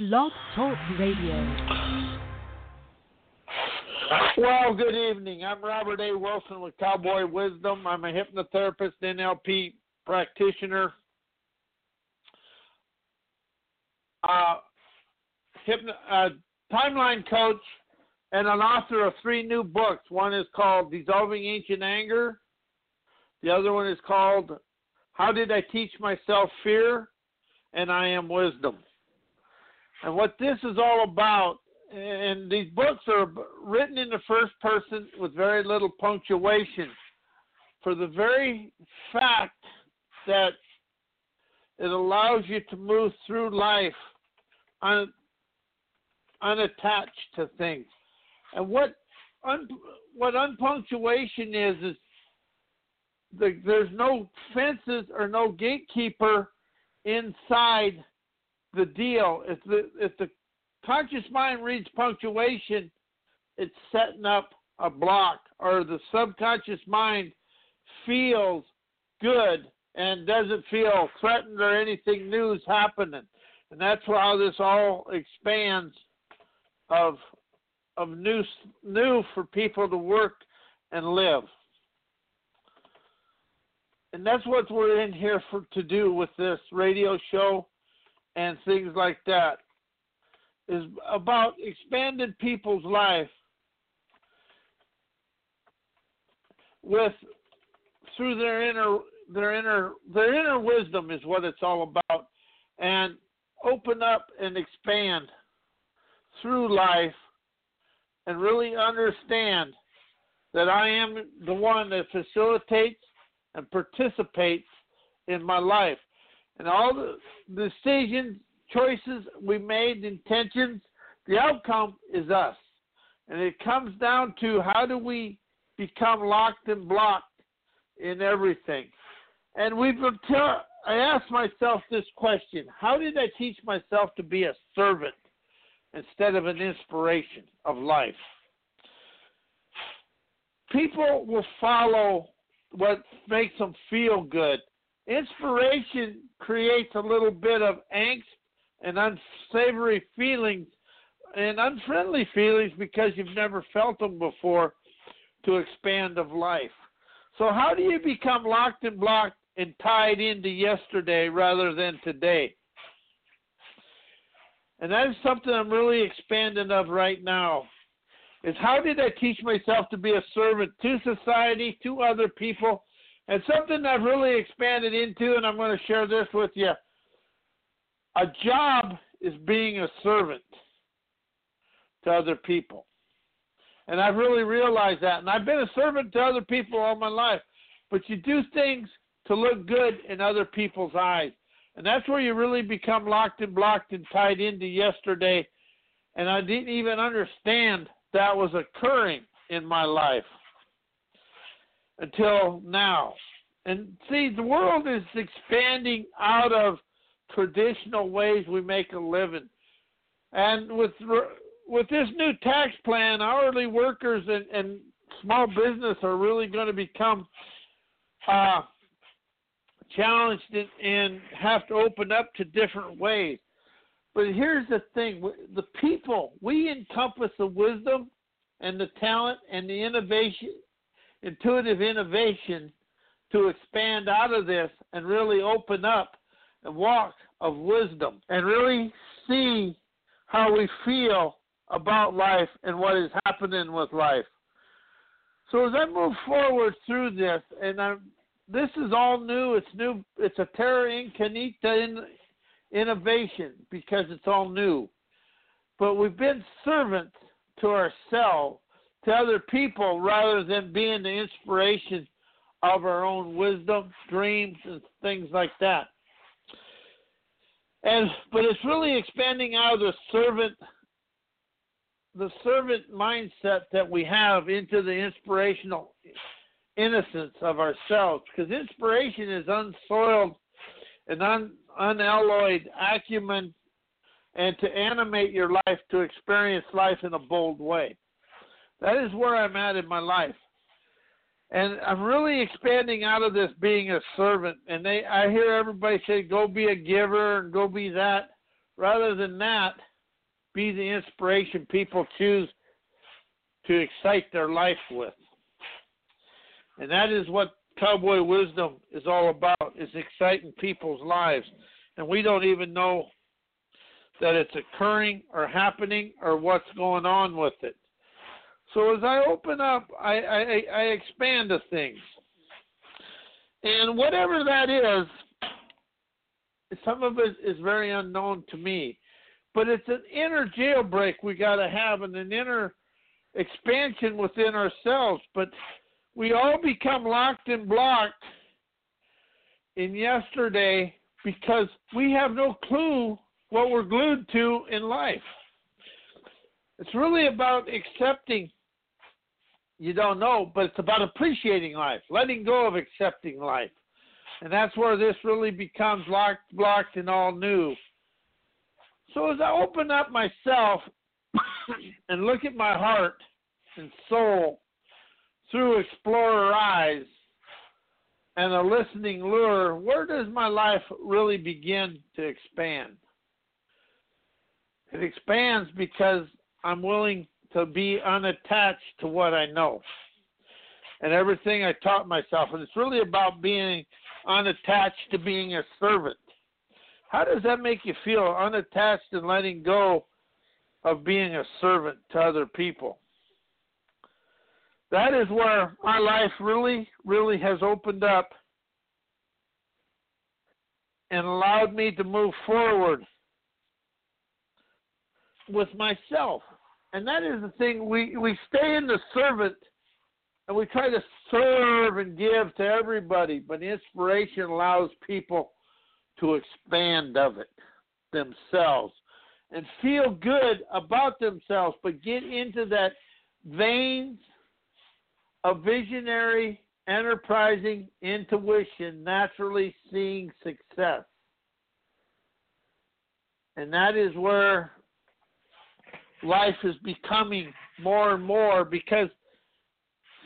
Blog Talk Radio. Well, good evening. I'm Robert A. Wilson with Cowboy Wisdom. I'm a hypnotherapist, NLP practitioner, uh, hypno- uh, timeline coach, and an author of three new books. One is called Dissolving Ancient Anger. The other one is called How Did I Teach Myself Fear? And I Am Wisdom. And what this is all about, and these books are written in the first person with very little punctuation for the very fact that it allows you to move through life un, unattached to things. And what un, what unpunctuation is is the, there's no fences or no gatekeeper inside the deal. If the if the conscious mind reads punctuation, it's setting up a block, or the subconscious mind feels good and doesn't feel threatened or anything new is happening. And that's how this all expands of of new new for people to work and live. And that's what we're in here for to do with this radio show and things like that is about expanding people's life with through their inner their inner their inner wisdom is what it's all about and open up and expand through life and really understand that I am the one that facilitates and participates in my life. And all the decisions, choices we made, intentions, the outcome is us. And it comes down to how do we become locked and blocked in everything. And we've tell, I asked myself this question How did I teach myself to be a servant instead of an inspiration of life? People will follow what makes them feel good. Inspiration creates a little bit of angst and unsavory feelings and unfriendly feelings because you've never felt them before to expand of life. So how do you become locked and blocked and tied into yesterday rather than today? And that is something I'm really expanding of right now. Is how did I teach myself to be a servant to society, to other people, and something I've really expanded into, and I'm going to share this with you. A job is being a servant to other people. And I've really realized that. And I've been a servant to other people all my life. But you do things to look good in other people's eyes. And that's where you really become locked and blocked and tied into yesterday. And I didn't even understand that was occurring in my life until now. And see, the world is expanding out of traditional ways we make a living. And with with this new tax plan, hourly workers and, and small business are really going to become uh, challenged and, have to open up to different ways. But here's the thing the people, we encompass the wisdom and the talent and the innovation, intuitive innovation to expand out of this and really open up and walk of wisdom and really see how we feel about life and what is happening with life. So as I move forward through this, and I'm, this is all new. It's new. It's a terra incognita in, innovation because it's all new. But we've been servants to ourselves, to other people, rather than being the inspiration of our own wisdom, dreams, and things like that. And but it's really expanding out of the servant the servant mindset that we have into the inspirational innocence of ourselves because inspiration is unsoiled and un, unalloyed acumen and to animate your life to experience life in a bold way. That is where I'm at in my life and I'm really expanding out of this being a servant. And they, I hear everybody say, "Go be a giver and go be that." Rather than that, be the inspiration people choose to excite their life with. And that is what cowboy wisdom is all about is exciting people's lives. And we don't even know that it's occurring or happening or what's going on with it. So as I open up, I, I, I expand to things. And whatever that is, some of it is very unknown to me. But it's an inner jailbreak we got to have and an inner expansion within ourselves. But we all become locked and blocked in yesterday because we have no clue what we're glued to in life. It's really about accepting you don't know, but it's about appreciating life, letting go of accepting life. And that's where this really becomes locked, blocked, and all new. So as I open up myself and look at my heart and soul through explorer eyes and a listening lure, where does my life really begin to expand? It expands because I'm willing to be unattached to what I know and everything I taught myself. And it's really about being unattached to being a servant. How does that make you feel, unattached and letting go of being a servant to other people? That is where my life really, really has opened up and allowed me to move forward with myself. And that is the thing we, we stay in the servant and we try to serve and give to everybody, but inspiration allows people to expand of it themselves and feel good about themselves, but get into that veins of visionary, enterprising intuition, naturally seeing success. And that is where life is becoming more and more because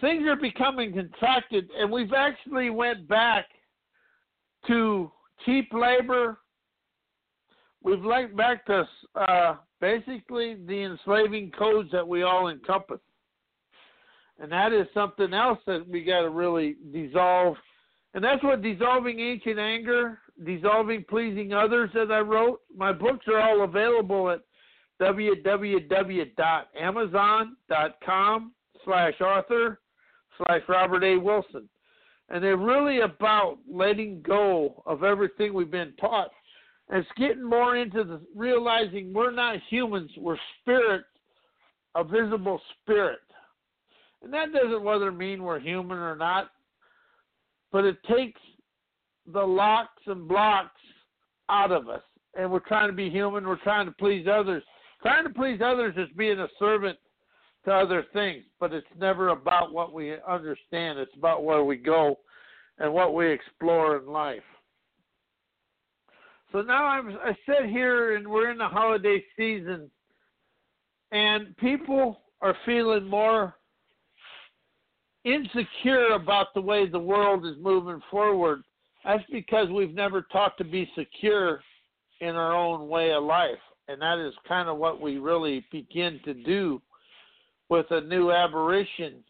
things are becoming contracted and we've actually went back to cheap labor. We've went back to uh, basically the enslaving codes that we all encompass. And that is something else that we got to really dissolve. And that's what dissolving ancient anger dissolving pleasing others that i wrote. My books are all available at www.amazon.com slash author slash Robert A. Wilson. And they're really about letting go of everything we've been taught. And it's getting more into the realizing we're not humans, we're spirits, a visible spirit. And that doesn't whether mean we're human or not, but it takes the locks and blocks out of us. And we're trying to be human, we're trying to please others. Trying to please others is being a servant to other things, but it's never about what we understand. It's about where we go and what we explore in life. So now I'm, I sit here and we're in the holiday season, and people are feeling more insecure about the way the world is moving forward. That's because we've never taught to be secure in our own way of life and that is kind of what we really begin to do with a new aberration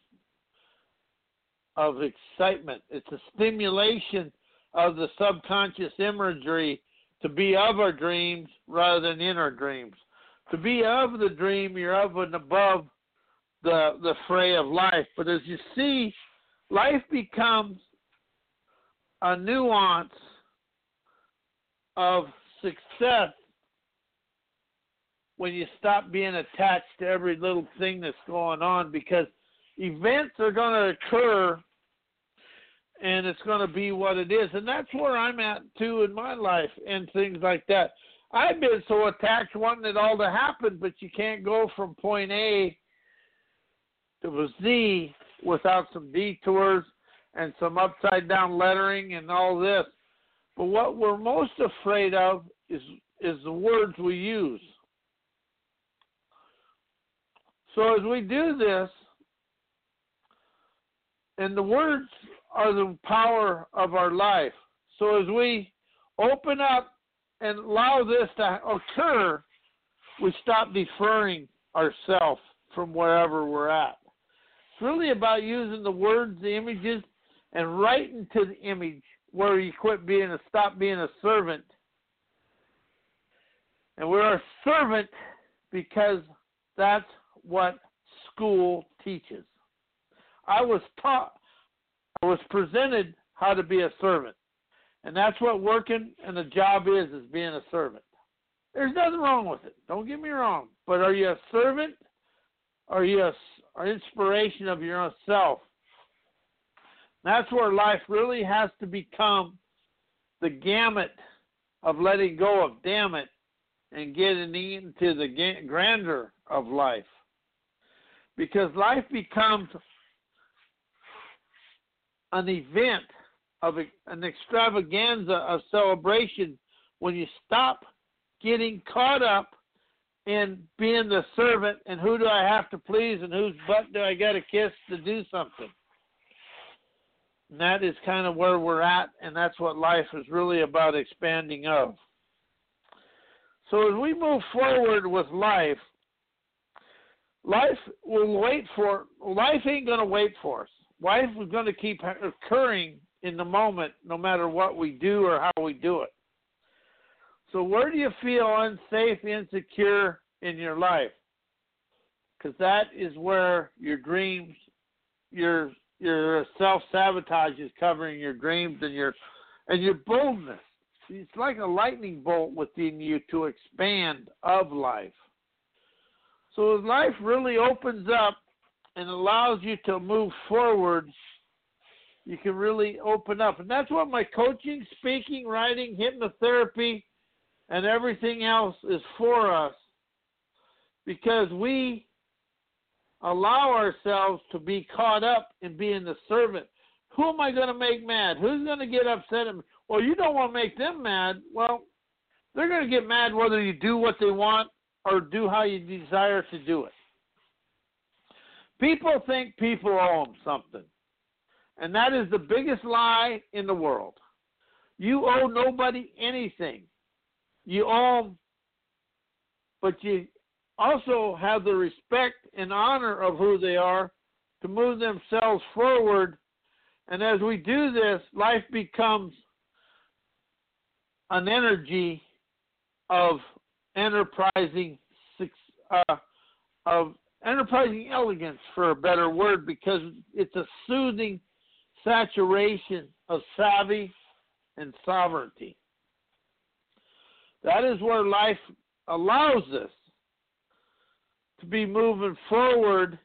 of excitement. It's a stimulation of the subconscious imagery to be of our dreams rather than in our dreams. To be of the dream, you're of and above the the fray of life. But as you see, life becomes a nuance of success when you stop being attached to every little thing that's going on because events are going to occur and it's going to be what it is. And that's where I'm at too in my life and things like that. I've been so attached wanting it all to happen, but you can't go from point A to Z without some detours and some upside down lettering and all this. But what we're most afraid of is is the words we use. So as we do this, and the words are the power of our life. So as we open up and allow this to occur, we stop deferring ourselves from wherever we're at. It's really about using the words, the images, and right into the image where you quit being a stop being a servant. And we're a servant because that's what school teaches. I was taught I was presented how to be a servant. And that's what working and the job is is being a servant. There's nothing wrong with it. Don't get me wrong. But are you a servant? Are you a, an inspiration of your own self? That's where life really has to become the gamut of letting go of damn it and getting into the grandeur of life. Because life becomes an event of an extravaganza of celebration when you stop getting caught up in being the servant and who do I have to please and whose butt do I got to kiss to do something. And that is kind of where we're at, and that's what life is really about expanding of. So as we move forward with life, life will wait for life ain't going to wait for us. Life is going to keep occurring in the moment, no matter what we do or how we do it. So, where do you feel unsafe, insecure in your life? Because that is where your dreams, your your self sabotage is covering your dreams and your and your boldness. It's like a lightning bolt within you to expand of life. So as life really opens up and allows you to move forward, you can really open up. And that's what my coaching, speaking, writing, hypnotherapy, and everything else is for us because we allow ourselves to be caught up in being the servant. Who am I going to make mad? Who's going to get upset at me? Well, you don't want to make them mad. Well, they're going to get mad whether you do what they want or do how you desire to do it. People think people owe them something. And that is the biggest lie in the world. You owe nobody anything. You owe them, but you also have the respect and honor of who they are to move themselves forward. And as we do this, life becomes an energy of enterprising uh, of enterprising elegance for a better word because it's a soothing saturation of savvy and sovereignty. That is where life allows us to be moving forward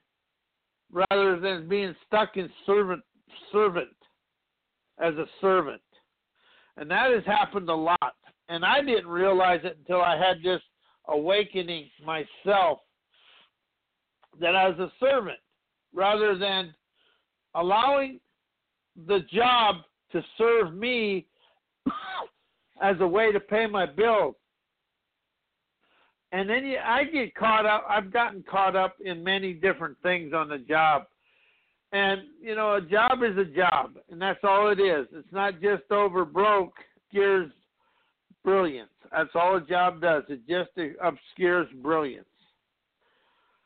rather than being stuck in servant servant as a servant. And that has happened a lot. And I didn't realize it until I had this awakening myself that I was a servant rather than allowing the job to serve me as a way to pay my bills. And then you, I get caught up. I've gotten caught up in many different things on the job. And, you know, a job is a job, and that's all it is. It's not just over broke, gears brilliance. That's all a job does. It just obscures brilliance.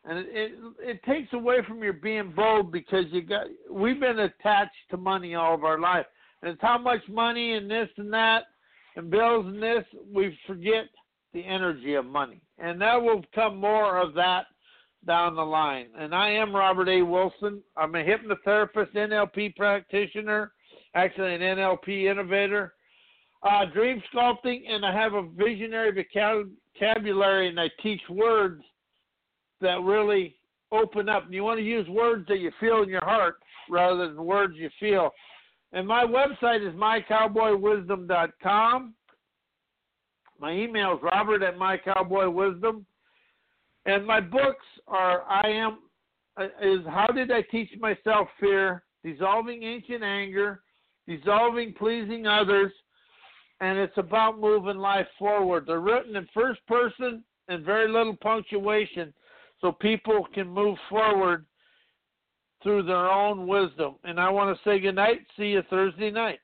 And it, it it takes away from your being bold because you got we've been attached to money all of our life. And it's how much money and this and that and bills and this, we forget the energy of money. And that will come more of that down the line. And I am Robert A. Wilson. I'm a hypnotherapist, NLP practitioner, actually an NLP innovator uh, dream sculpting, and I have a visionary vocabulary, and I teach words that really open up. And you want to use words that you feel in your heart rather than words you feel. And my website is mycowboywisdom.com. My email is robert at mycowboywisdom. And my books are I am uh, is How Did I Teach Myself Fear, Dissolving Ancient Anger, Dissolving Pleasing Others, and it's about moving life forward. They're written in first person and very little punctuation so people can move forward through their own wisdom. And I want to say good night. See you Thursday night.